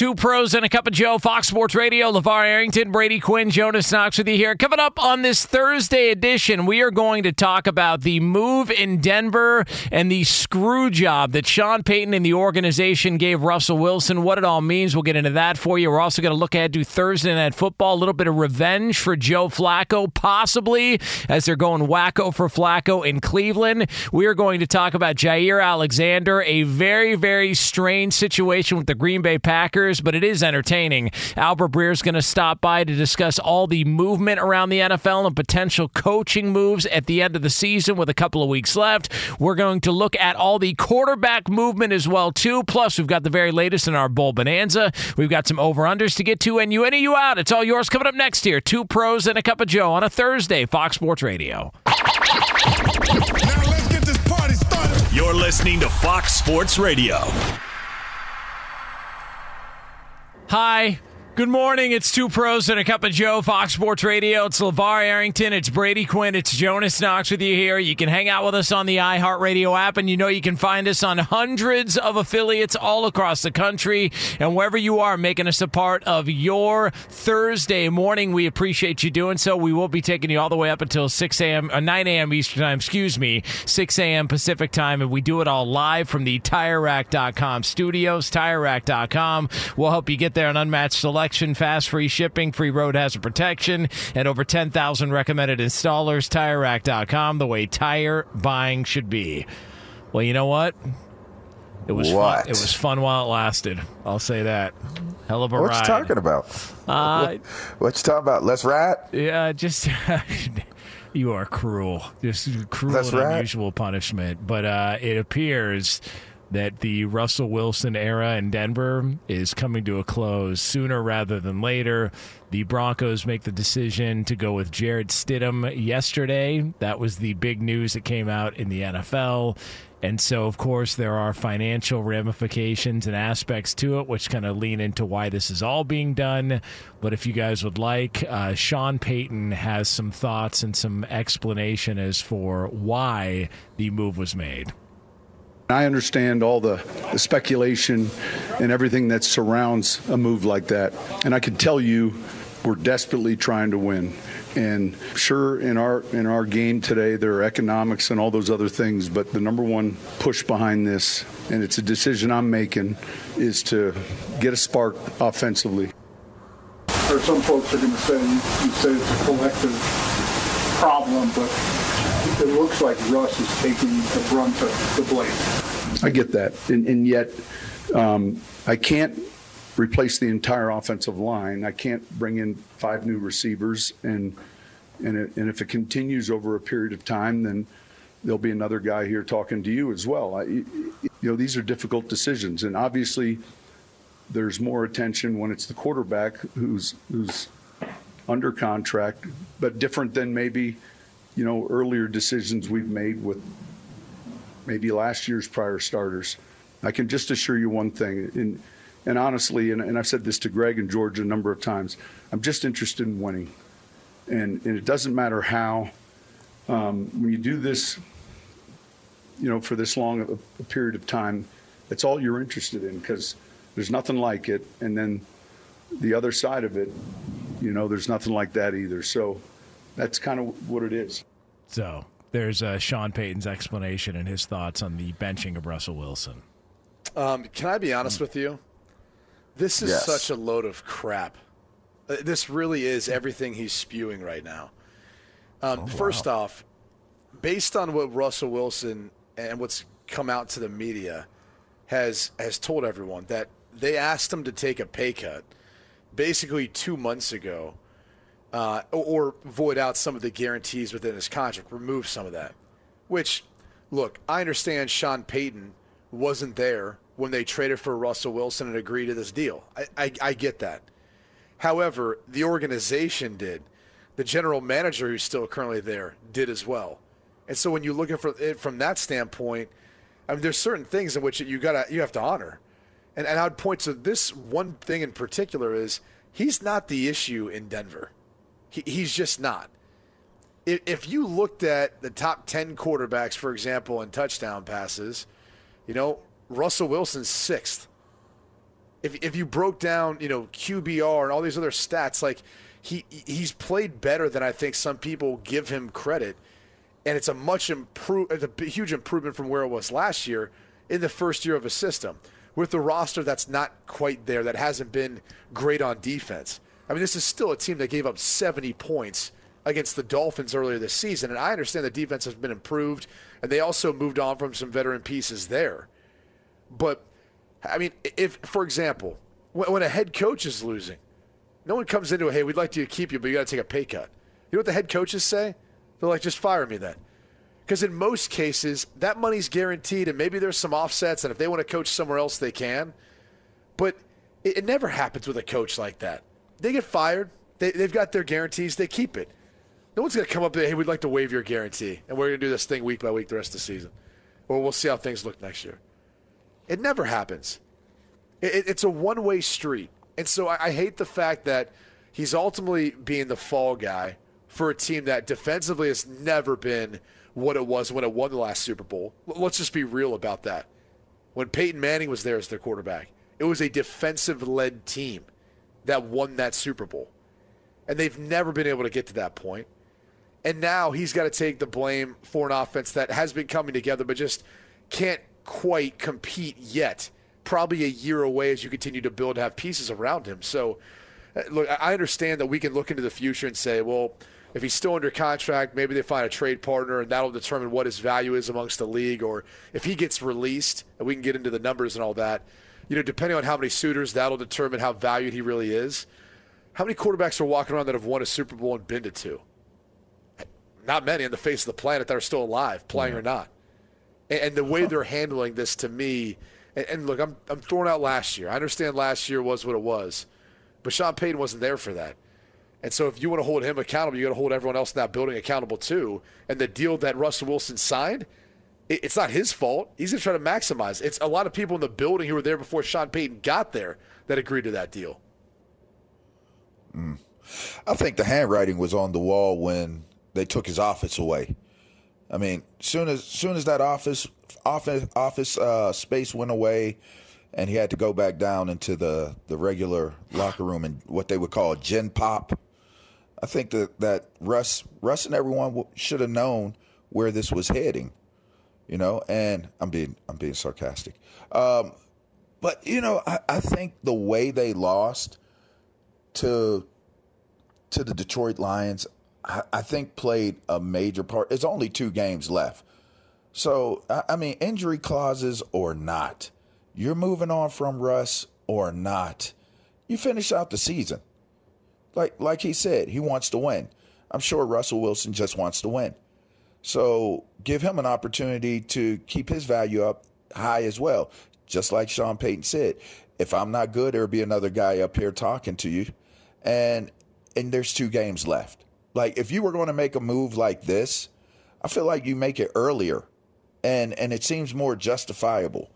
Two pros and a cup of Joe, Fox Sports Radio, LaVar Arrington, Brady Quinn, Jonas Knox with you here. Coming up on this Thursday edition, we are going to talk about the move in Denver and the screw job that Sean Payton and the organization gave Russell Wilson, what it all means. We'll get into that for you. We're also going to look ahead to Thursday night football, a little bit of revenge for Joe Flacco, possibly, as they're going wacko for Flacco in Cleveland. We are going to talk about Jaire Alexander, a very, very strange situation with the Green Bay Packers but it is entertaining. Albert Breer is going to stop by to discuss all the movement around the NFL and potential coaching moves at the end of the season with a couple of weeks left. We're going to look at all the quarterback movement as well too. Plus, we've got the very latest in our bowl bonanza. We've got some over unders to get to, and you in and you out. It's all yours coming up next here. Two pros and a cup of Joe on a Thursday, Fox Sports Radio. You're listening to Fox Sports Radio. Hi. Good morning. It's two pros and a cup of Joe, Fox Sports Radio. It's LaVar Arrington. It's Brady Quinn. It's Jonas Knox with you here. You can hang out with us on the iHeartRadio app, and you know you can find us on hundreds of affiliates all across the country. And wherever you are, making us a part of your Thursday morning, we appreciate you doing so. We will be taking you all the way up until 6 a.m., uh, 9 a.m. Eastern Time, excuse me, 6 a.m. Pacific Time. And we do it all live from the TireRack.com studios, TireRack.com. We'll help you get there an unmatched selection fast free shipping, free road hazard protection, and over 10,000 recommended installers. TireRack.com, the way tire buying should be. Well, you know what? It was What? fun. It was fun while it lasted. I'll say that. Hell of a What ride. you talking about? Uh, What you talking about? Let's ride. yeah, just you are cruel. Just cruel That's and unusual punishment. But uh, it appears that the Russell Wilson era in Denver is coming to a close sooner rather than later. The Broncos make the decision to go with Jarrett Stidham yesterday. That was the big news that came out in the NFL. And so, of course, there are financial ramifications and aspects to it, which kind of lean into why this is all being done. But if you guys would like, uh, Sean Payton has some thoughts and some explanation as for why the move was made. I understand all the, the speculation and everything that surrounds a move like that. And I can tell you, we're desperately trying to win. And sure, in our in our game today, there are economics and all those other things. But the number one push behind this, and it's a decision I'm making, is to get a spark offensively. or some folks are going to say you say it's a collective problem, but it looks like Russ is taking the brunt of the blame. I get that, and, and yet um, I can't replace the entire offensive line. I can't bring in five new receivers, and and it, and if it continues over a period of time, then there'll be another guy here talking to you as well. I, you know, these are difficult decisions, and obviously there's more attention when it's the quarterback who's who's under contract, but different than maybe you know earlier decisions we've made with maybe last year's prior starters. I can just assure you one thing, and, and honestly, and, and I've said this to Greg and George a number of times, I'm just interested in winning. And, and it doesn't matter how. Um, when you do this, you know, for this long a, a period of time, it's all you're interested in because there's nothing like it. And then the other side of it, you know, there's nothing like that either. So that's kind of what it is. So there's uh, Sean Payton's explanation and his thoughts on the benching of Russell Wilson. Um, can I be honest with you? This is Yes. such a load of crap. Uh, This really is everything he's spewing right now. Um, First off, based on what Russell Wilson and what's come out to the media has has told everyone that they asked him to take a pay cut basically two months ago, uh, or, void out some of the guarantees within his contract, remove some of that. Which, look, I understand Sean Payton wasn't there when they traded for Russell Wilson and agreed to this deal. I, I, I get that. However, the organization did. The general manager, who's still currently there, did as well. And so when you look at it from that standpoint, I mean, there's certain things in which you gotta you have to honor. And, and I would point to this one thing in particular is he's not the issue in Denver. He, he's just not. If, if you looked at the top 10 quarterbacks, for example, in touchdown passes, you know, Russell Wilson's sixth. If, if you broke down, you know, QBR and all these other stats, like he he's played better than I think some people give him credit. And it's a much improve, it's a huge improvement from where it was last year in the first year of a system with the roster that's not quite there, that hasn't been great on defense. I mean, this is still a team that gave up 70 points against the Dolphins earlier this season, and I understand the defense has been improved, and they also moved on from some veteran pieces there. But I mean, if for example, when, a head coach is losing, no one comes into it, hey, we'd like to keep you, but you got to take a pay cut. You know what the head coaches say? They're like, just fire me then. Because in most cases, that money's guaranteed, and maybe there's some offsets, and if they want to coach somewhere else, they can. But it, it never happens with a coach like that. They get fired, they, they've got their guarantees, they keep it. No one's going to come up say, hey, we'd like to waive your guarantee, and we're going to do this thing week by week the rest of the season. Or we'll see how things look next year. It never happens. It, it- it's a one way street. And so I, I hate the fact that he's ultimately being the fall guy for a team that defensively has never been what it was when it won the last Super Bowl. Let's just be real about that. When Peyton Manning was there as their quarterback, it was a defensive led team that won that Super Bowl. And they've never been able to get to that point. And now he's got to take the blame for an offense that has been coming together, but just can't quite compete yet. Probably a year away as you continue to build, have pieces around him. So, uh, look, I I understand that we can look into the future and say, well, if he's still under contract, maybe they find a trade partner and that'll determine what his value is amongst the league. Or if he gets released, and we can get into the numbers and all that, you know, depending on how many suitors, that'll determine how valued he really is. How many quarterbacks are walking around that have won a Super Bowl and been to two? not many on the face of the planet that are still alive, playing or not. And, and the way they're handling this to me, and, and look, I'm, I'm throwing out last year. I understand last year was what it was, but Sean Payton wasn't there for that. And so if you want to hold him accountable, you got to hold everyone else in that building accountable too. And the deal that Russell Wilson signed, it's not his fault. He's going to try to maximize. It's a lot of people in the building who were there before Sean Payton got there that agreed to that deal. I think the handwriting was on the wall when they took his office away. I mean, soon as soon as that office office office uh, space went away, and he had to go back down into the the regular locker room and what they would call gen pop. I think that that Russ Russ and everyone should have known where this was heading, you know. And I'm being I'm being sarcastic, um, but you know I, I think the way they lost to to the Detroit Lions, I, I think played a major part. It's only two games left. So, I, I mean, injury clauses or not, you're moving on from Russ or not. You finish out the season. Like like he said, he wants to win. I'm sure Russell Wilson just wants to win. So give him an opportunity to keep his value up high as well. Just like Sean Payton said, if I'm not good, there'll be another guy up here talking to you. And and there's two games left. Like if you were going to make a move like this, I feel like you make it earlier and and it seems more justifiable.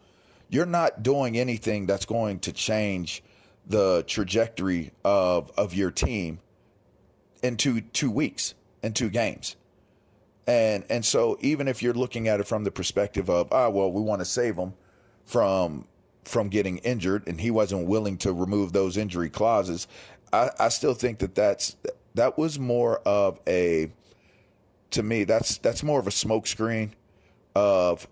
You're not doing anything that's going to change the trajectory of of your team in two two weeks in two games. And and so even if you're looking at it from the perspective of ah well we want to save him from from getting injured, and he wasn't willing to remove those injury clauses. I, I still think that that's that was more of a to me that's that's more of a smokescreen of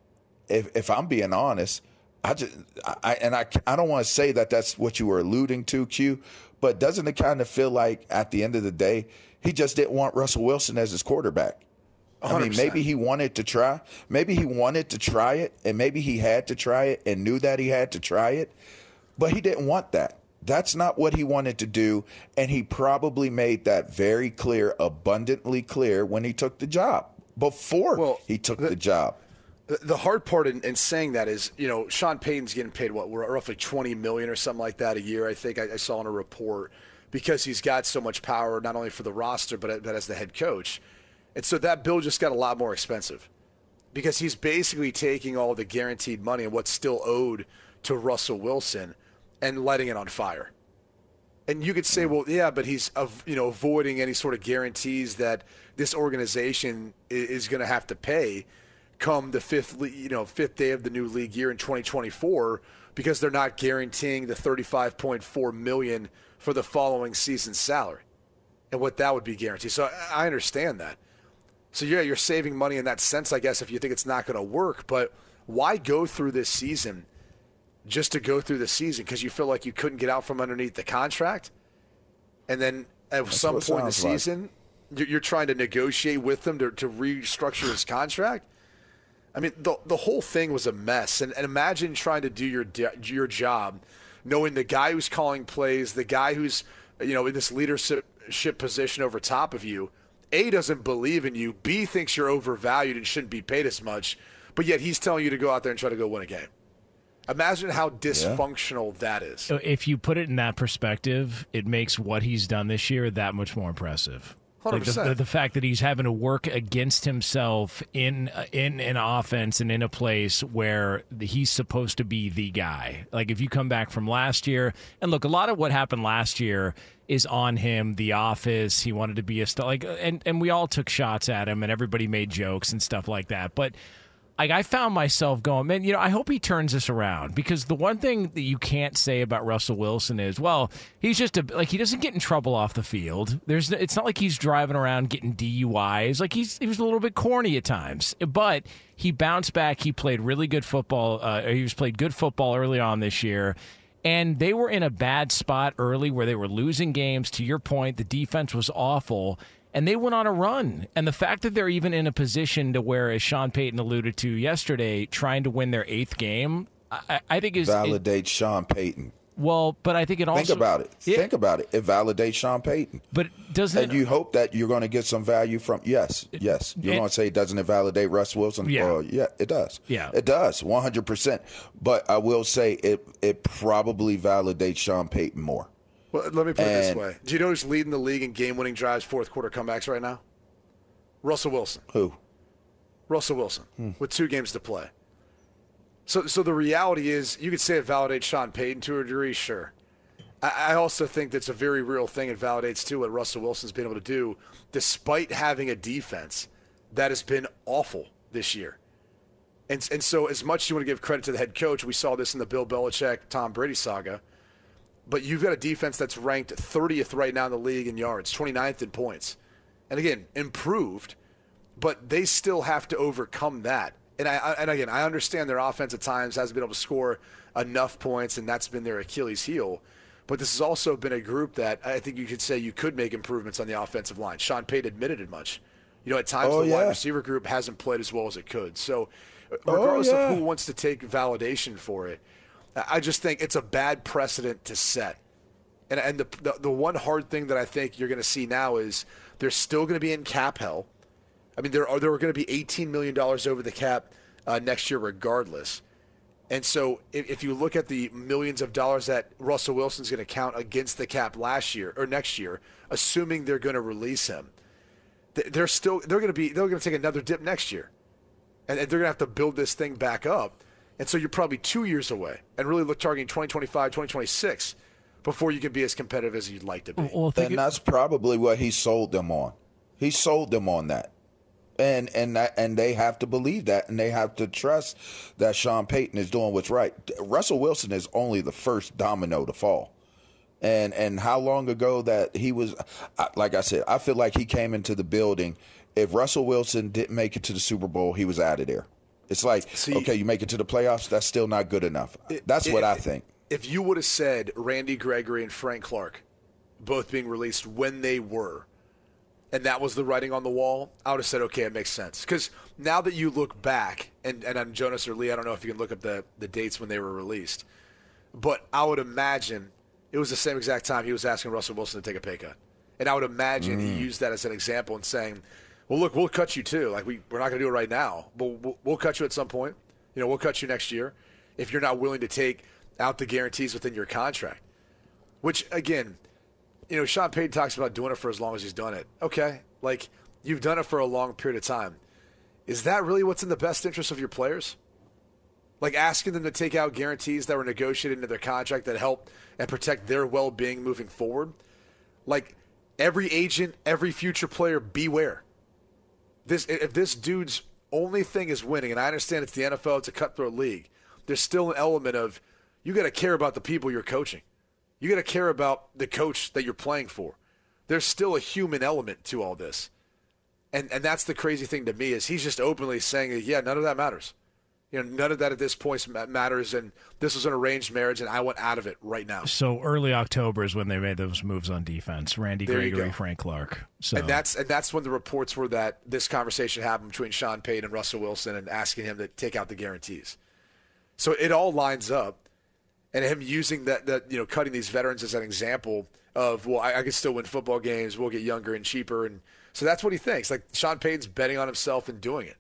if if I'm being honest, I just I and I I don't want to say that that's what you were alluding to, Q, but doesn't it kind of feel like at the end of the day he just didn't want Russell Wilson as his quarterback? I mean, 100%. maybe he wanted to try. Maybe he wanted to try it, and maybe he had to try it and knew that he had to try it, but he didn't want that. That's not what he wanted to do, and he probably made that very clear, abundantly clear when he took the job. Before he took the, job. The, the hard part in, in saying that is, you know, Sean Payton's getting paid what, roughly twenty million or something like that a year. I think I, I saw in a report because he's got so much power, not only for the roster but, but as the head coach. And so that bill just got a lot more expensive because he's basically taking all the guaranteed money and what's still owed to Russell Wilson and letting it on fire. And you could say, hmm. well, yeah, but he's you know avoiding any sort of guarantees that this organization is going to have to pay come the fifth you know fifth day of the new league year in 2024 because they're not guaranteeing the 35.4 million for the following season's salary and what that would be guaranteed. So I I understand that. So yeah, you're saving money in that sense, I guess, if you think it's not going to work. But why go through this season just to go through the season because you feel like you couldn't get out from underneath the contract, and then at That's some point in the like. season, you're you're trying to negotiate with them to, to restructure his contract. I mean, the the whole thing was a mess. And, and imagine trying to do your your job, knowing the guy who's calling plays, the guy who's you know in this leadership position over top of you. A doesn't believe in you. B thinks you're overvalued and shouldn't be paid as much. But yet he's telling you to go out there and try to go win a game. Imagine how dysfunctional that is. So If you put it in that perspective, it makes what he's done this year that much more impressive. Like the, the, the fact that he's having to work against himself in in an offense and in a place where he's supposed to be the guy. Like if you come back from last year, and look, a lot of what happened last year is on him. The office, he wanted to be a star, like, and and we all took shots at him, and everybody made jokes and stuff like that. But like I found myself going, man, you know, I hope he turns this around because the one thing that you can't say about Russell Wilson is, well, he's just a like he doesn't get in trouble off the field. There's it's not like he's driving around getting DUIs. Like he's he was a little bit corny at times, but he bounced back. He played really good football. Uh, he was played good football early on this year. And they were in a bad spot early where they were losing games. To your point, the defense was awful and they went on a run. And the fact that they're even in a position to where, as Sean Payton alluded to yesterday, trying to win their eighth game, I, I think is Validate Sean Payton. well. But I think it also Think about it. Yeah, Think about it. It validates Sean Payton. But doesn't And you hope that you're going to get some value from. Yes, yes. You're it- going to say, doesn't it validate Russ Wilson? Yeah. Uh, yeah, it does. Yeah. it does, 100. percent But I will say it. It probably validates Sean Payton more. Well, let me put it this way: Do you know who's leading the league in game-winning drives, fourth quarter comebacks right now? Russell Wilson. Who? Russell Wilson hmm. with two games to play. So, so the reality is, you could say it validates Sean Payton to a degree, sure. I, I also think that's a very real thing. It validates too what Russell Wilson's been able to do, despite having a defense that has been awful this year. And and so, as much as you want to give credit to the head coach, we saw this in the Bill Belichick Tom Brady saga. But you've got a defense that's ranked 30th right now in the league in yards, 29th in points. And again, improved, but they still have to overcome that. And I, and again, I understand their offense at times hasn't been able to score enough points, and that's been their Achilles heel. But this has also been a group that I think you could say you could make improvements on the offensive line. Sean Payton admitted it much. You know, at times Oh, the wide receiver group hasn't played as well as it could. So, Oh, regardless yeah. of who wants to take validation for it, I just think it's a bad precedent to set. And, and the, the the one hard thing that I think you're going to see now is they're still going to be in cap hell. I mean, there are there are going to be 18 million dollars over the cap uh, next year, regardless. And so, if, if you look at the millions of dollars that Russell Wilson's going to count against the cap last year or next year, assuming they're going to release him, they're still they're going to be they're going to take another dip next year, and they're going to have to build this thing back up. And so, you're probably two years away, and really look targeting 2025, 2026 before you can be as competitive as you'd like to be. Well, think and that's probably what he sold them on. He sold them on that. And and that, and they have to believe that, and they have to trust that Sean Payton is doing what's right. Russell Wilson is only the first domino to fall, and and how long ago that he was, like I said, I feel like he came into the building. If Russell Wilson didn't make it to the Super Bowl, he was out of there. It's like, okay, you make it to the playoffs, that's still not good enough. That's what I think. If you would have said Randy Gregory and Frank Clark both being released when they were, and that was the writing on the wall, I would have said, okay, it makes sense. Because now that you look back, and, and on Jonas or Lee, I don't know if you can look up the, the dates when they were released, but I would imagine it was the same exact time he was asking Russell Wilson to take a pay cut. And I would imagine he Mm. used that as an example and saying, well, look, we'll cut you too. Like, we, we're not going to do it right now, but we'll, we'll cut you at some point. You know, we'll cut you next year if you're not willing to take out the guarantees within your contract. Which, again, you know, Sean Payton talks about doing it for as long as he's done it. Okay. Like, you've done it for a long period of time. Is that really what's in the best interest of your players? Like asking them to take out guarantees that were negotiated into their contract that help and protect their well being moving forward? Like, every agent, every future player, beware. This if this dude's only thing is winning, and I understand it's the NFL, it's a cutthroat league. There's still an element of you got to care about the people you're coaching. You got to care about the coach that you're playing for. There's still a human element to all this, and and that's the crazy thing to me is he's just openly saying, yeah, none of that matters. You know, none of that at this point matters, and this was an arranged marriage, and I want out of it right now. So early October is when they made those moves on defense. Randy There Gregory. Frank Clark. So And that's and that's when the reports were that this conversation happened between Sean Payton and Russell Wilson and asking him to take out the guarantees. So it all lines up, and him using that that you know cutting these veterans as an example of well I, I can still win football games. We'll get younger and cheaper, and so that's what he thinks. Like Sean Payton's betting on himself and doing it.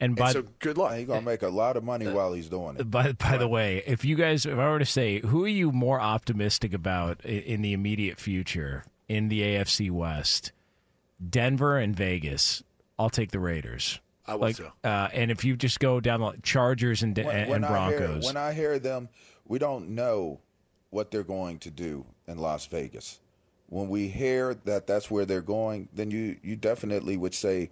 And by so good luck. He's gonna make a lot of money while he's doing it. By by the way, if you guys, if I were to say, who are you more optimistic about i- in the immediate future in the AFC West, Denver and Vegas? I'll take the Raiders. I would like, too. Uh, and if you just go down the Chargers and, When- and, when and I hear- Broncos, when I hear them, we don't know what they're going to do in Las Vegas. When we hear that that's where they're going, then you, you definitely would say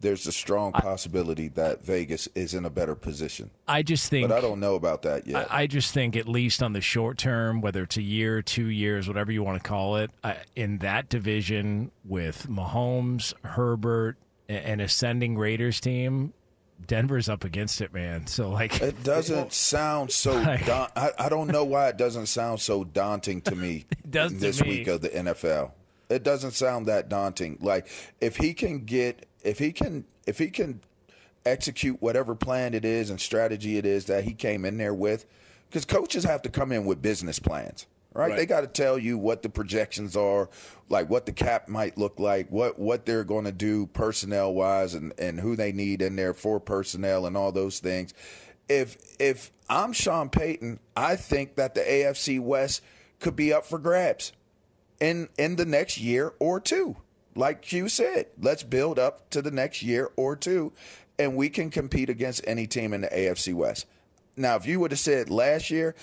there's a strong possibility that Vegas is in a better position. I just think. But I don't know about that yet. I, I just think, at least on the short term, whether it's a year, two years, whatever you want to call it, I, in that division with Mahomes, Herbert, an ascending Raiders team, Denver's up against it, man. So like, It doesn't sound so. Like- Da- I, I don't know why it doesn't sound so daunting to me. does this me. week of the NFL. It doesn't sound that daunting. Like if he can get, if he can, if he can execute whatever plan it is and strategy it is that he came in there with, because coaches have to come in with business plans. Right? Right. They got to tell you what the projections are, like what the cap might look like, what what they're going to do personnel wise, and and who they need in there for personnel and all those things. If if I'm Sean Payton, I think that the AFC West could be up for grabs in in the next year or two. Like Q said, let's build up to the next year or two, and we can compete against any team in the AFC West. Now, if you would have said last year,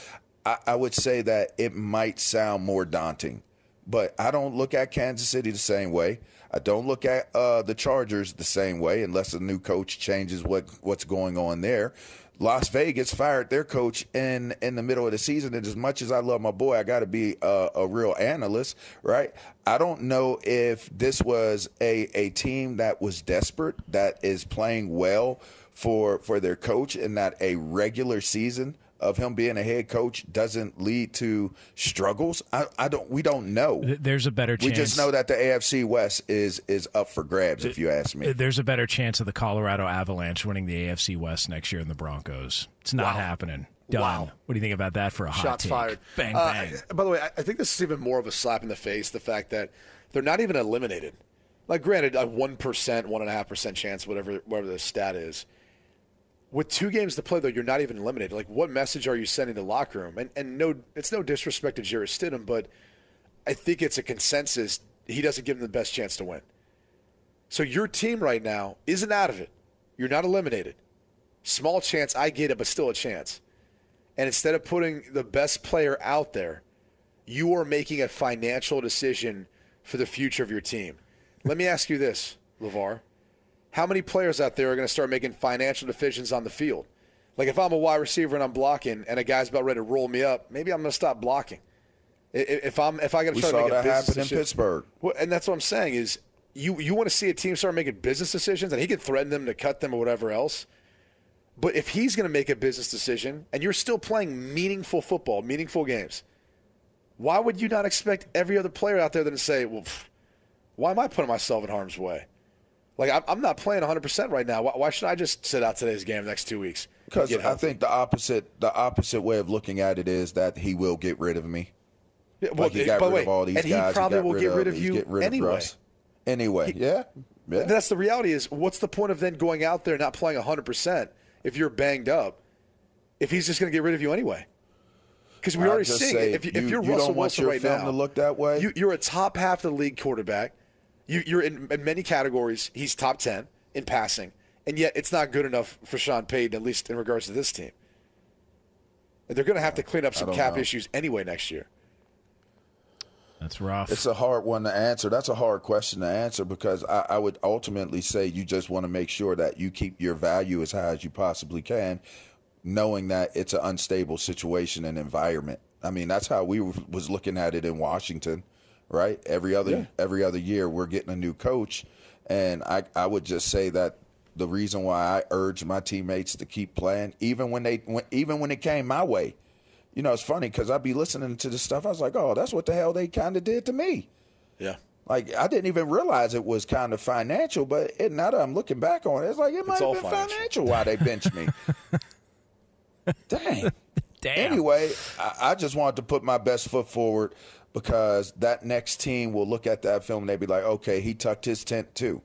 I, I would say that it might sound more daunting. But I don't look at Kansas City the same way. I don't look at uh, the Chargers the same way, unless a new coach changes what what's going on there. Las Vegas fired their coach in in the middle of the season, and as much as I love my boy, I got to be a, a real analyst, right? I don't know if this was a a team that was desperate, that is playing well for for their coach, and that a regular season of him being a head coach doesn't lead to struggles. I, I don't. We don't know. there's a better chance. We just know that the AFC West is is up for grabs. If you ask me, There's a better chance of the Colorado Avalanche winning the AFC West next year than the Broncos. It's not Wow. happening. Done. Wow. What do you think about that for a hot Shots take? fired. Bang Uh, by the way, I I think this is even more of a slap in the face. The fact that they're not even eliminated. Like, granted, a one percent, one and a half percent chance, whatever whatever the stat is. With two games to play, though, you're not even eliminated. Like, what message are you sending to locker room? And and no, it's no disrespect to Jerry Stidham, but I think it's a consensus. He doesn't give them the best chance to win. So your team right now isn't out of it. You're not eliminated. Small chance, I get it, but still a chance. And instead of putting the best player out there, you are making a financial decision for the future of your team. Let me ask you this, LaVar. How many players out there are going to start making financial decisions on the field? Like if I'm a wide receiver and I'm blocking, and a guy's about ready to roll me up, maybe I'm going to stop blocking. If I'm if I got to start making that happen in Pittsburgh. Well, and that's what I'm saying is you you want to see a team start making business decisions, and he can threaten them to cut them or whatever else. But if he's going to make a business decision, and you're still playing meaningful football, meaningful games, why would you not expect every other player out there then to say, "Well, pff, why am I putting myself in harm's way?" Like I'm, I'm not playing 100 percent right now. Why, why should I just sit out today's game next two weeks? Because I think the opposite the opposite way of looking at it is that he will get rid of me. Yeah, well, like he got rid way, of all these and he probably got will get rid of he's you rid of anyway. Russ. Anyway, yeah, yeah. That's the reality. Is what's the point of then going out there and not playing 100 percent if you're banged up? If he's just going to get rid of you anyway? Because we already seeing it. If, you, you're you don't Russell want Wilson your right film now, to look that way? You, you're a top half of the league quarterback. You, you're in, in many categories. He's top 10 in passing, and yet it's not good enough for Sean Payton, at least in regards to this team. And they're going to have to clean up some cap know. issues anyway next year. That's rough. It's a hard one to answer. That's a hard question to answer because I, I would ultimately say you just want to make sure that you keep your value as high as you possibly can, knowing that it's an unstable situation and environment. I mean, that's how we was looking at it in Washington, right? Every other every other year, we're getting a new coach, and I I would just say that the reason why I urge my teammates to keep playing, even when they when, even when it came my way. You know, it's funny because I'd be listening to this stuff. I was like, oh, that's what the hell they kind of did to me. Yeah. Like I didn't even realize it was kind of financial, but it, now that I'm looking back on it, it's like it might all have been financial. financial. why they benched me. Dang. Damn. Anyway, I, I just wanted to put my best foot forward because that next team will look at that film and they'll be like, okay, he tucked his tent too.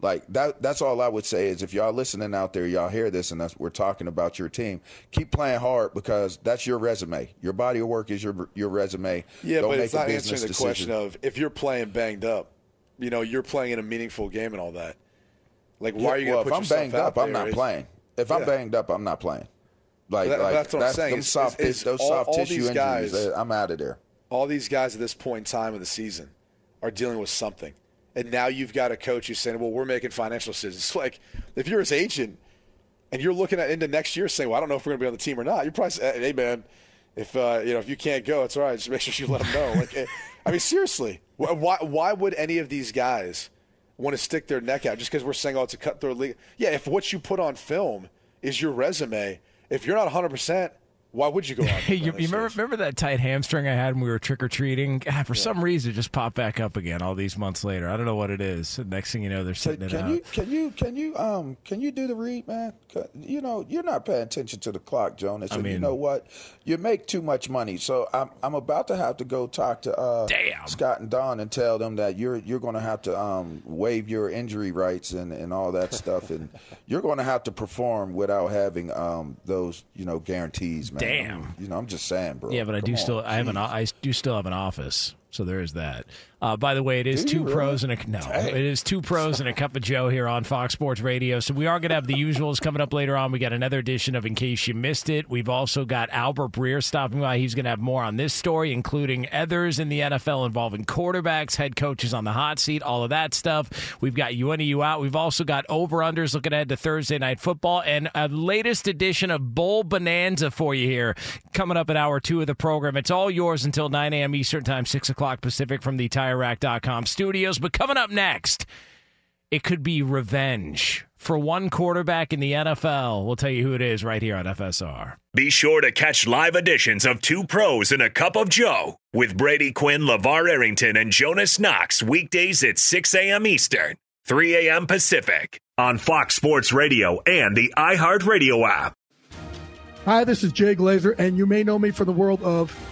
Like that. That's all I would say is if y'all listening out there, y'all hear this, and that's, we're talking about your team. Keep playing hard because that's your resume. Your body of work is your your resume. Yeah, Don't but make it's a not business answering the decision. question of if you're playing banged up, you know, you're playing in a meaningful game and all that. Like, why are you well, going to put if I'm banged up, I'm not playing. If I'm banged up, I'm not playing. Like, that- like that's what I'm saying soft, those all- soft all tissue injuries. guys- eh, I'm out of there. All these guys at this point in time of the season are dealing with something. And now you've got a coach who's saying, well, we're making financial decisions. It's like if you're his agent and you're looking at into next year saying, well, I don't know if we're going to be on the team or not, you're probably saying, hey, man, if, uh, you know, if you can't go, it's all right. Just make sure you let them know. Like, eh, I mean, seriously, why, why would any of these guys want to stick their neck out just because we're saying, oh, it's a cutthroat league? Yeah, if what you put on film is your resume, if you're not 100%, why would you go on? Hey, you, you remember, remember that tight hamstring I had when we were trick or treating? For some reason, it just popped back up again all these months later. I don't know what it is. Next thing you know, they're Can, sitting it can out. you can you can you um can you do the read, man? You know you're not paying attention to the clock, Jonas. I And you know what? You make too much money, so I'm I'm about to have to go talk to uh, Damn. Scott and Don and tell them that you're you're going to have to um waive your injury rights and, and all that stuff, and you're going to have to perform without having um those you know guarantees, man. Damn. You know I'm just saying, bro. Yeah, but I Come do on, still I have an jeez. I do still have an office, so there is that. Uh, by the way, it is two really? pros and a no. It is two pros and a cup of Joe here on Fox Sports Radio. So we are going to have the usuals coming up later on. We got another edition of In Case You Missed It. We've also got Albert Breer stopping by. He's going to have more on this story, including others in the NFL involving quarterbacks, head coaches on the hot seat, all of that stuff. We've got you out. We've also got over unders looking ahead to Thursday night football and a latest edition of Bowl Bonanza for you here coming up at hour two of the program. It's all yours until 9 a.m. Eastern Time, 6 o'clock Pacific from the TireRack.com studios. But coming up next, it could be revenge for one quarterback in the NFL. We'll tell you who it is right here on FSR. Be sure to catch live editions of Two Pros and a Cup of Joe with Brady Quinn, LaVar Arrington, and Jonas Knox weekdays at 6 a.m. Eastern, 3 a.m. Pacific on Fox Sports Radio and the iHeartRadio app. Hi, this is Jay Glazer, and you may know me from the world of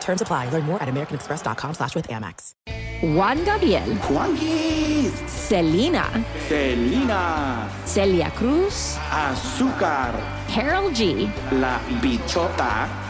Terms apply. Learn more at americanexpress.com slash with Amex. Juan Gabriel. Juanquis. Selena. Selena. Celia Cruz. Azúcar. Karol G. La Bichota.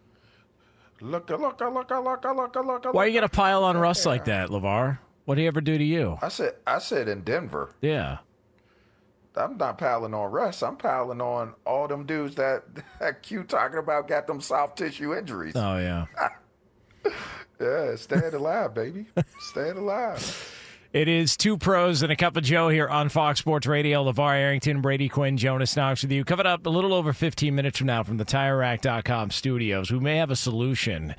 Look, look, look, look, look, look, look. Why are you going to pile on Russ like that, LaVar? What did he ever do to you? I said, I said in Denver. Yeah. I'm not piling on Russ. I'm piling on all them dudes that that Q talking about got them soft tissue injuries. Oh yeah. yeah, staying alive, baby. staying alive. It is two pros and a cup of Joe here on Fox Sports Radio. LaVar Arrington, Brady Quinn, Jonas Knox with you. Coming up a little over 15 minutes from now from the TireRack.com studios, we may have a solution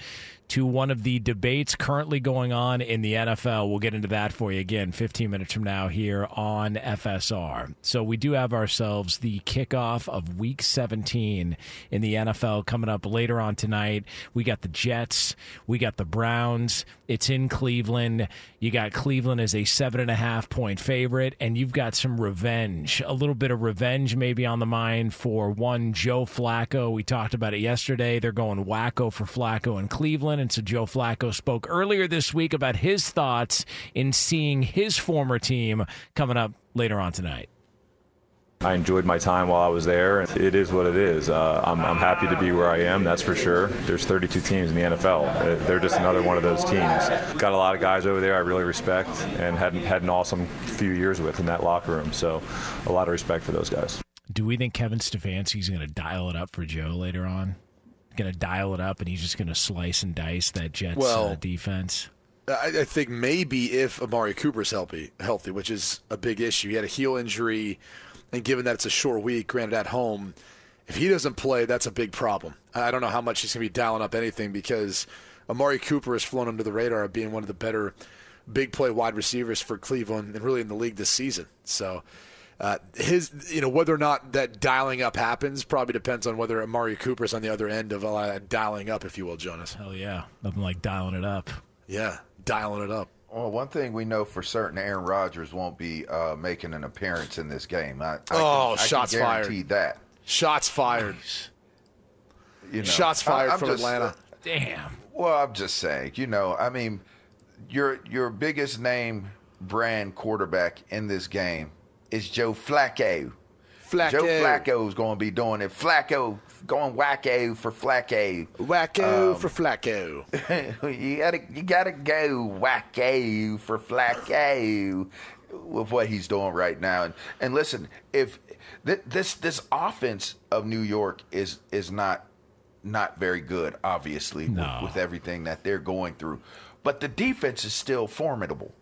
to one of the debates currently going on in the NFL. We'll get into that for you again 15 minutes from now here on FSR. So we do have ourselves the kickoff of week 17 in the NFL coming up later on tonight. We got the Jets, we got the Browns. It's in Cleveland. You got Cleveland as a seven and a half point favorite, and you've got some revenge, a little bit of revenge maybe on the mind for one Joe Flacco. We talked about it yesterday. They're going wacko for Flacco in Cleveland. And so Joe Flacco spoke earlier this week about his thoughts in seeing his former team coming up later on tonight. I enjoyed my time while I was there. It is what it is. Uh, I'm, I'm, happy to be where I am, that's for sure. There's 32 teams in the NFL. They're just another one of those teams. Got a lot of guys over there I really respect and had, had an awesome few years with in that locker room. So a lot of respect for those guys. Do we think Kevin Stefanski's going to dial it up for Joe later on? Going to dial it up and he's just going to slice and dice that Jets well, uh, defense? I, I think maybe if Amari Cooper's healthy, healthy, which is a big issue. He had a heel injury and given that it's a short week, granted at home, if he doesn't play, that's a big problem. I don't know how much he's going to be dialing up anything because Amari Cooper has flown under the radar of being one of the better big play wide receivers for Cleveland and really in the league this season. So. Uh, his, you know, whether or not that dialing up happens probably depends on whether Amari Cooper's on the other end of uh, dialing up, if you will, Jonas. Hell yeah, nothing like dialing it up. Yeah, dialing it up. Well, one thing we know for certain, Aaron Rodgers won't be uh, making an appearance in this game. I, I Oh, can, shots I can fired. that. Shots fired. You know, Shots fired I- I'm from just- Atlanta. Damn. Well, I'm just saying, you know, I mean, your your biggest name brand quarterback in this game is Joe Flacco. Flacco. Joe Flacco's going to be doing it. Flacco going wacko for Flacco. Wacko Um, for Flacco. you gotta you gotta go wacko for Flacco with what he's doing right now. And and listen, if th- this this offense of New York is is not not very good, obviously, No. with, with everything that they're going through, but the defense is still formidable.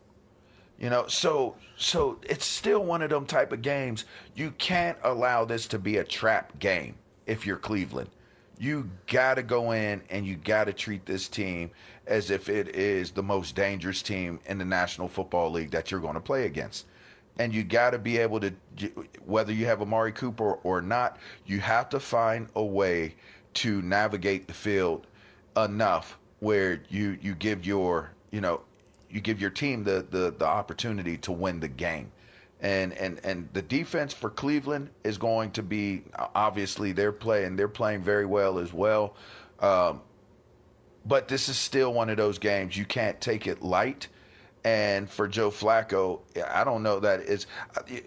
You know, so so it's still one of them type of games. You can't allow this to be a trap game if you're Cleveland. You got to go in and you got to treat this team as if it is the most dangerous team in the National Football League that you're going to play against. And you got to be able to, whether you have Amari Cooper or not, you have to find a way to navigate the field enough where you you give your you know you give your team the the, the opportunity to win the game. And and and the defense for Cleveland is going to be obviously they're playing they're playing very well as well. Um, but this is still one of those games you can't take it light and for Joe Flacco, I don't know that it's,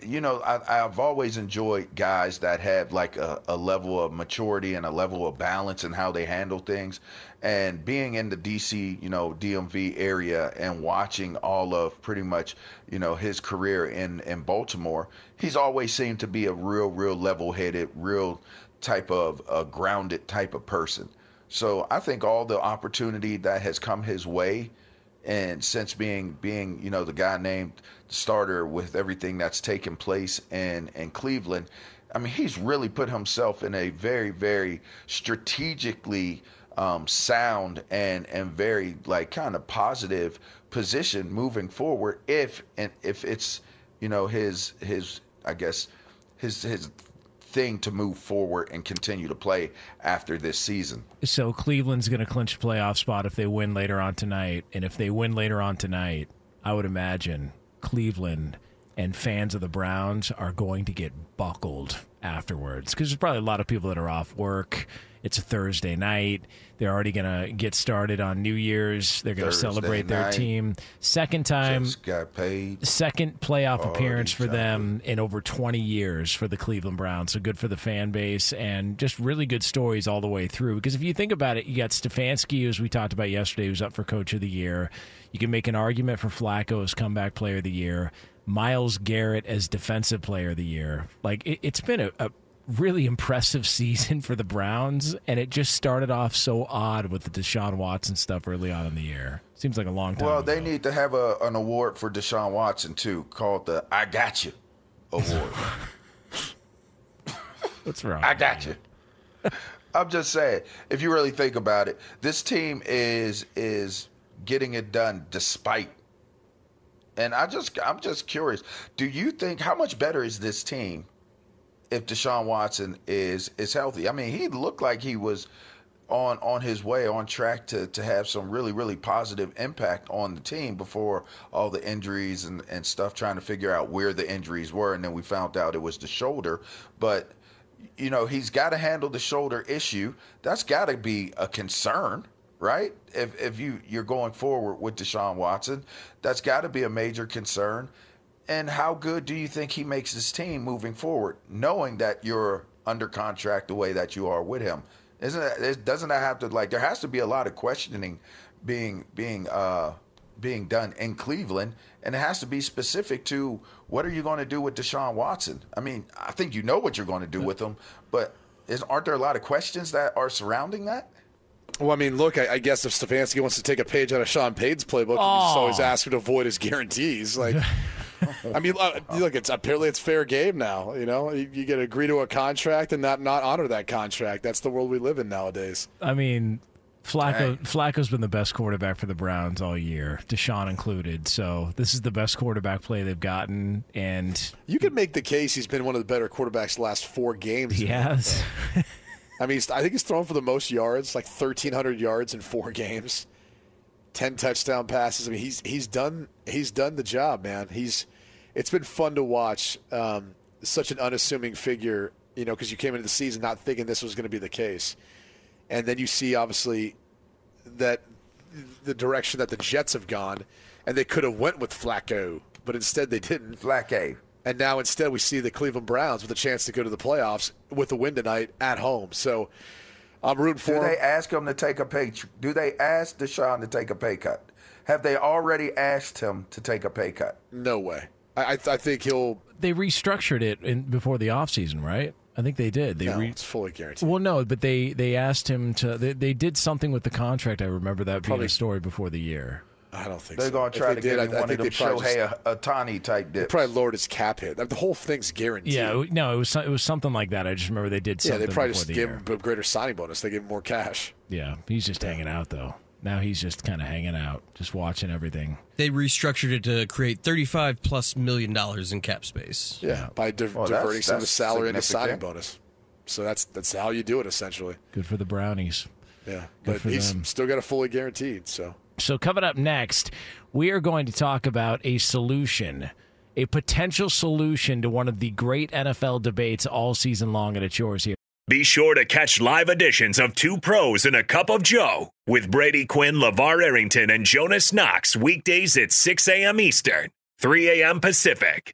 you know, I, I've always enjoyed guys that have like a, a level of maturity and a level of balance in how they handle things. And being in the DC, you know, DMV area and watching all of pretty much, you know, his career in, in Baltimore, he's always seemed to be a real, real level headed, real type of a grounded type of person. So I think all the opportunity that has come his way and since being being you know the guy named starter with everything that's taken place in in Cleveland, I mean he's really put himself in a very very strategically um, sound and and very like kind of positive position moving forward if and if it's you know his his I guess his his thing to move forward and continue to play after this season. So Cleveland's going to clinch a playoff spot if they win later on tonight, and if they win later on tonight, I would imagine Cleveland and fans of the Browns are going to get buckled afterwards because there's probably a lot of people that are off work. It's a Thursday night. They're already going to get started on New Year's. They're going to celebrate their night. team. Second time Just got paid. second playoff Already appearance for them in over 20 years for the Cleveland Browns. So good for the fan base and just really good stories all the way through. Because if you think about it, you got Stefanski, as we talked about yesterday, who's up for Coach of the Year. You can make an argument for Flacco as Comeback Player of the Year. Myles Garrett as Defensive Player of the Year. Like it, it's been a, a really impressive season for the Browns, and it just started off so odd with the Deshaun Watson stuff early on in the year. Seems like a long time. Well, ago. they need to have a, an award for Deshaun Watson too, called the "I Got You" award. What's wrong? I got you. I'm just saying, if you really think about it, this team is is getting it done despite. And I just I'm just curious. Do you think how much better is this team if Deshaun Watson is is healthy? I mean, he looked like he was on on his way on track to to have some really really positive impact on the team before all the injuries and and stuff trying to figure out where the injuries were and then we found out it was the shoulder but you know he's got to handle the shoulder issue that's got to be a concern right if if you you're going forward with Deshaun Watson that's got to be a major concern and how good do you think he makes his team moving forward knowing that you're under contract the way that you are with him isn't that, doesn't that have to like there has to be a lot of questioning being being uh being done in Cleveland and it has to be specific to what are you going to do with Deshaun Watson? I mean, I think you know what you're going to do with him, but is aren't there a lot of questions that are surrounding that? Well, I mean, look, I, I guess if Stefanski wants to take a page out of Sean Payton's playbook, you Oh. just always ask him to avoid his guarantees. Like, I mean, uh, look, it's apparently it's fair game now. You know, you, you got to agree to a contract and not not honor that contract. That's the world we live in nowadays. I mean, Flacco Flacco's been the best quarterback for the Browns all year, Deshaun included. So this is the best quarterback play they've gotten, and You could make the case he's been one of the better quarterbacks the last four games. he has. I mean, I think he's thrown for the most yards, like 1,300 yards in four games. ten touchdown passes. I mean, he's he's done he's done the job, man. He's it's been fun to watch. Um, such an unassuming figure, you know, because you came into the season not thinking this was going to be the case, and then you see obviously that the direction that the Jets have gone, and they could have went with Flacco, but instead they didn't. Flacco. And now instead we see the Cleveland Browns with a chance to go to the playoffs with a win tonight at home. So I'm rooting for Do him. they ask him to take a pay? Do they ask Deshaun to take a pay cut? Have they already asked him to take a pay cut? No way. I, I, I think he'll. They restructured it in, before the offseason, right? I think they did. They no, re- it's fully guaranteed. well, no, but they they asked him to. They, they did something with the contract. I remember that being a story before the year. I don't think They're so. gonna try they to did, get I- him I one of think them Shohei Ohtani type They dips. probably lowered his cap hit. The whole thing's guaranteed. Yeah, no, it was it was something like that. I just remember they did Yeah, something they probably before just the gave year. him a greater signing bonus. They gave him more cash. Yeah, he's just hanging out though. Now he's just kind of hanging out, just watching everything. They restructured it to create 35 plus million dollars in cap space. Yeah, by di- Well, that's- diverting some of the salary into signing bonus. So that's that's how you do it essentially. Good for the Brownies. Yeah, Good but for he's them. still got a fully guaranteed. So So, coming up next, we are going to talk about a solution, a potential solution to one of the great NFL debates all season long, and it's yours here. Be sure to catch live editions of Two Pros and a Cup of Joe with Brady Quinn, LaVar Arrington, and Jonas Knox weekdays at 6 a.m. Eastern, 3 a.m. Pacific.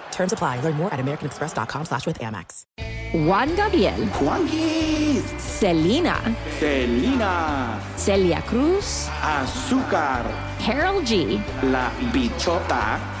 Terms apply. Learn more at americanexpress.com slash with Amex. Juan Gabriel. Juanquis. Selena. Selena. Celia Cruz. Azúcar. Karol G. La Bichota.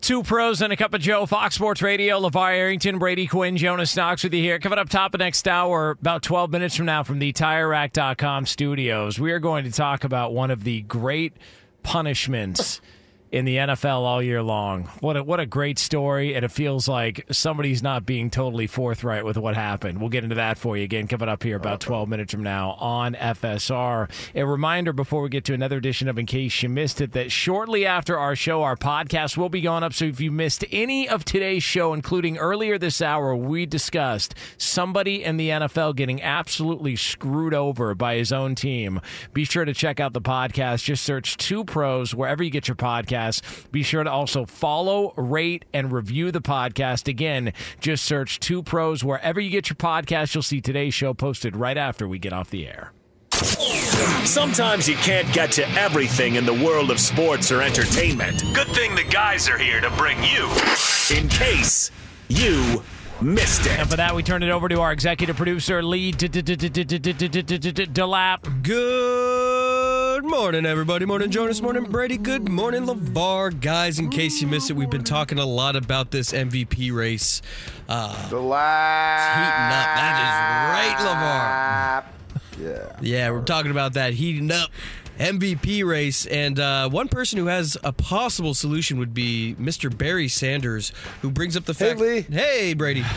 Two pros and a cup of Joe, Fox Sports Radio, LaVar Arrington, Brady Quinn, Jonas Knox with you here. Coming up top of next hour, about 12 minutes from now from the TireRack.com studios, we are going to talk about one of the great punishments in the NFL all year long. What a, what a great story, and it feels like somebody's not being totally forthright with what happened. We'll get into that for you again coming up here about 12 minutes from now on FSR. A reminder before we get to another edition of In Case You Missed It that shortly after our show, our podcast will be going up. So if you missed any of today's show, including earlier this hour, we discussed somebody in the NFL getting absolutely screwed over by his own team. Be sure to check out the podcast. Just search Two Pros wherever you get your podcasts. Be sure to also follow, rate, and review the podcast. Again, just search Two Pros wherever you get your podcast. You'll see today's show posted right after we get off the air. Sometimes you can't get to everything in the world of sports or entertainment. Good thing the guys are here to bring you in case you missed it. And for that, we turn it over to our executive producer, Lee Delap. Good morning, everybody. Morning, Jonas. Morning, Brady. Good morning, LaVar. Guys, in case you missed it, we've been talking a lot about this MVP race. Uh, the last. Heating up. That is right, LaVar. Yeah. Yeah, we're talking about that heating up MVP race. And uh, one person who has a possible solution would be Mr. Barry Sanders, who brings up the fact. Hey, Lee. Hey, Brady.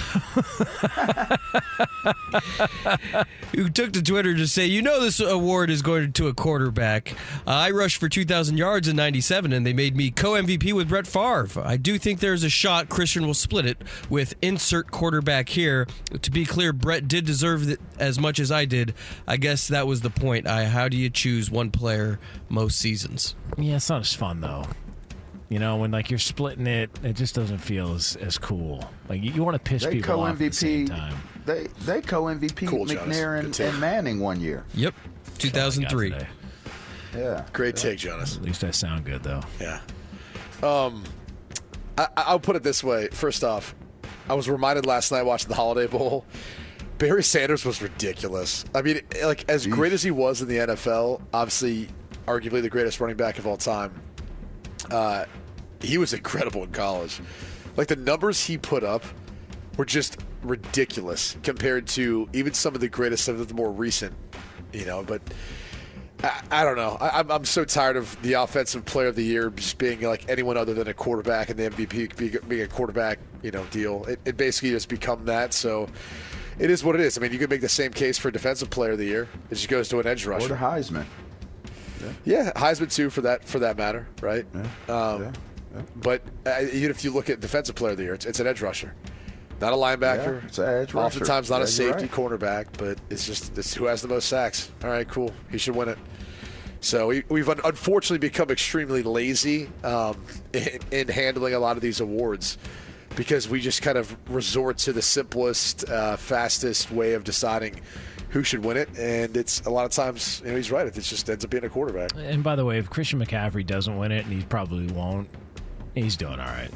who took to Twitter to say, you know, this award is going to a quarterback. Uh, I rushed for 2,000 yards in 97, and they made me co MVP with Brett Favre. I do think there's a shot Christian will split it with insert quarterback here. To be clear, Brett did deserve it as much as I did. I guess that was the point. I, how do you choose one player most seasons? Yeah, it's not as fun, though. You know, when like you're splitting it, it just doesn't feel as, as cool. Like you, you want to piss They people co off at the same MVP. time. They they co MVP Cool, McNair and, and Manning one year. Yep, 2003. Yeah. Great take, Jonas. At least I sound good, though. Yeah. Um, I, I'll put it this way. First off, I was reminded last night watching the Holiday Bowl. Barry Sanders was ridiculous. I mean, like as great as he was in the NFL, obviously, arguably the greatest running back of all time. Uh, he was incredible in college. Like the numbers he put up were just ridiculous compared to even some of the greatest of the more recent. You know, but I, I don't know. I, I'm, I'm so tired of the offensive player of the year just being like anyone other than a quarterback and the MVP being, being a quarterback, you know, deal. It, it basically has become that. So it is what it is. I mean, you could make the same case for defensive player of the year. It just goes to an edge rusher. Or rusher. Heisman. Yeah, Heisman too for that for that matter, right? Um, But uh, even if you look at defensive player of the year, it's, it's an edge rusher, not a linebacker. Yeah, it's an edge rusher. Oftentimes not Yeah, a safety right. cornerback, but it's just it's who has the most sacks. All right, cool. He should win it. So we, we've un- unfortunately become extremely lazy um, in, in handling a lot of these awards because we just kind of resort to the simplest, uh, fastest way of deciding who should win it, and it's a lot of times you know he's right. It just ends up being a quarterback. And by the way, if Christian McCaffrey doesn't win it, and he probably won't, he's doing all right.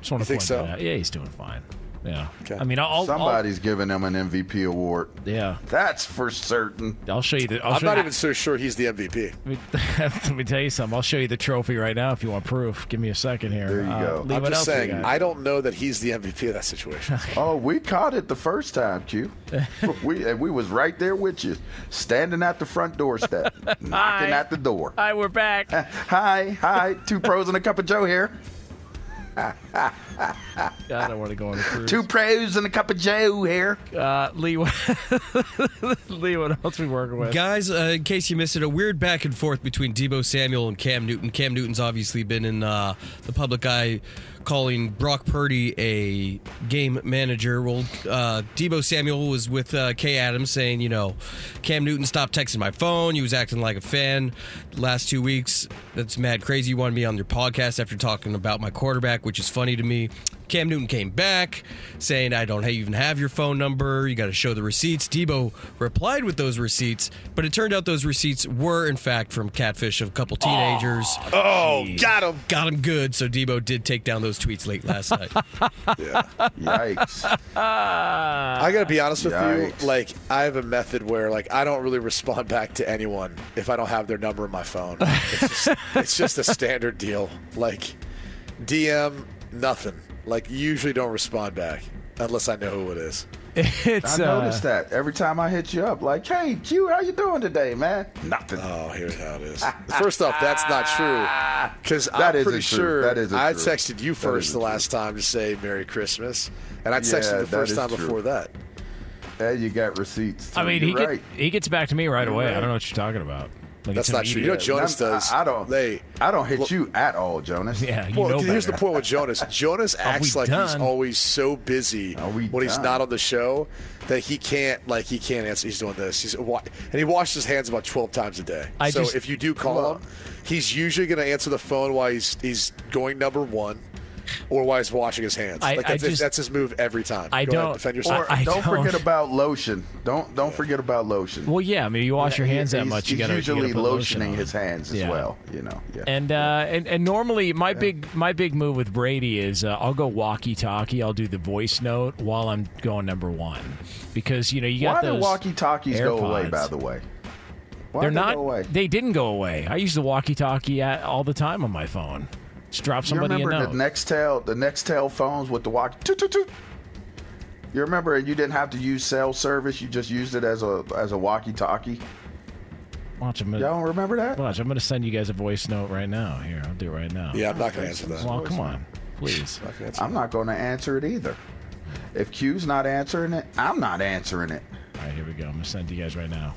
Just want to think point so? that out. Yeah, he's doing fine. Yeah. I mean, I'll, I'll Somebody's giving him an MVP award. Yeah. That's for certain. I'll show you the. I'll I'm not you, even so sure he's the MVP. Let me, let me tell you something. I'll show you the trophy right now if you want proof. Give me a second here. There you Uh, go. Lee, I'm what just saying. I don't know that he's the MVP of that situation. Oh, we caught it the first time, Q. we we was right there with you, standing at the front doorstep, knocking Hi. at the door. Hi, we're back. hi, hi. Two pros and a cup of Joe here. I don't want to go on the cruise. Two pros and a cup of Joe here. Uh, Lee, what, Lee, what else we working with? Guys, uh, in case you missed it, a weird back and forth between Deebo Samuel and Cam Newton. Cam Newton's obviously been in uh, the public eye calling Brock Purdy a game manager. Well, uh, Deebo Samuel was with uh, Kay Adams saying, you know, Cam Newton stopped texting my phone. He was acting like a fan last two weeks. That's mad crazy. You wanted me on your podcast after talking about my quarterback, which is funny to me. Cam Newton came back saying, I don't even have your phone number. You got to show the receipts. Deebo replied with those receipts, but it turned out those receipts were, in fact, from catfish of a couple teenagers. Oh, got him. Got him good. So Deebo did take down those tweets late last night. Yikes. I gotta be honest with Yikes. you. Like, I have a method where, like, I don't really respond back to anyone if I don't have their number in my phone. It's just, it's just a standard deal. Like, DM, nothing. Like, usually don't respond back unless I know who it is. It's I uh, noticed that every time I hit you up, like, "Hey, Q, how you doing today, man?" Nothing. Oh, here's how it is. First off, that's not true. Because I'm pretty isn't true. sure That isn't I texted you first isn't the last time to say Merry Christmas, and I texted Yeah, the first time true. before that. Hey, you got receipts. I mean, he You're get, right. he gets back to me right You're away. I don't know what you're talking about. Like, That's not true. You know what. Jonas does? I, I don't. They, I don't hit you at all, Jonas. Yeah, you well, know here's the point with Jonas. Jonas acts we like he's always so busy when he's not on the show that he can't like he can't answer. He's doing this. He's wa- and he washes his hands about twelve times a day. I so just- if you do call him, he's usually going to answer the phone while he's he's going number one. Or while he's washing his hands, I- like that's, his, just- that's his move every time. I Go ahead, don't- defend Or yourself. I don't, don't. forget about lotion. Don't don't forget about lotion. Well, yeah. I mean, you wash your hands that he's- much, you got to usually put lotion lotioning on. his hands as Yeah. well. You know. Yeah. And uh, and and normally my big my big move with Brady is uh, I'll go walkie talkie. I'll do the voice note while I'm going number one because you know you got Why those did walkie talkies go away? By the way, Why They're did they not. Go away? They didn't go away. I use the walkie talkie all the time on my phone. Just drop You somebody a remember note. the Nextel, the Nextel phones with the walkie? Toot, toot, toot. You remember and you didn't have to use cell service; you just used it as a as a walkie talkie. Watch, I'm gonna, Y'all don't remember that? Watch, I'm going to send you guys a voice note right now. Here, I'll do it right now. yeah, I'm not going to answer that. Well, come on, please. Not gonna answer I'm not going to answer it either. If Q's not answering it, I'm not answering it. All right, here we go. I'm going to send to you guys right now.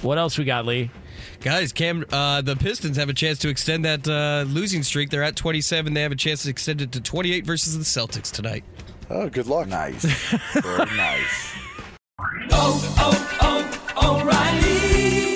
What else we got, Lee? Guys, Cam, uh, the Pistons have a chance to extend that uh, losing streak. They're at 27. They have a chance to extend it to 28 versus the Celtics tonight. Oh, good luck. Nice, very nice.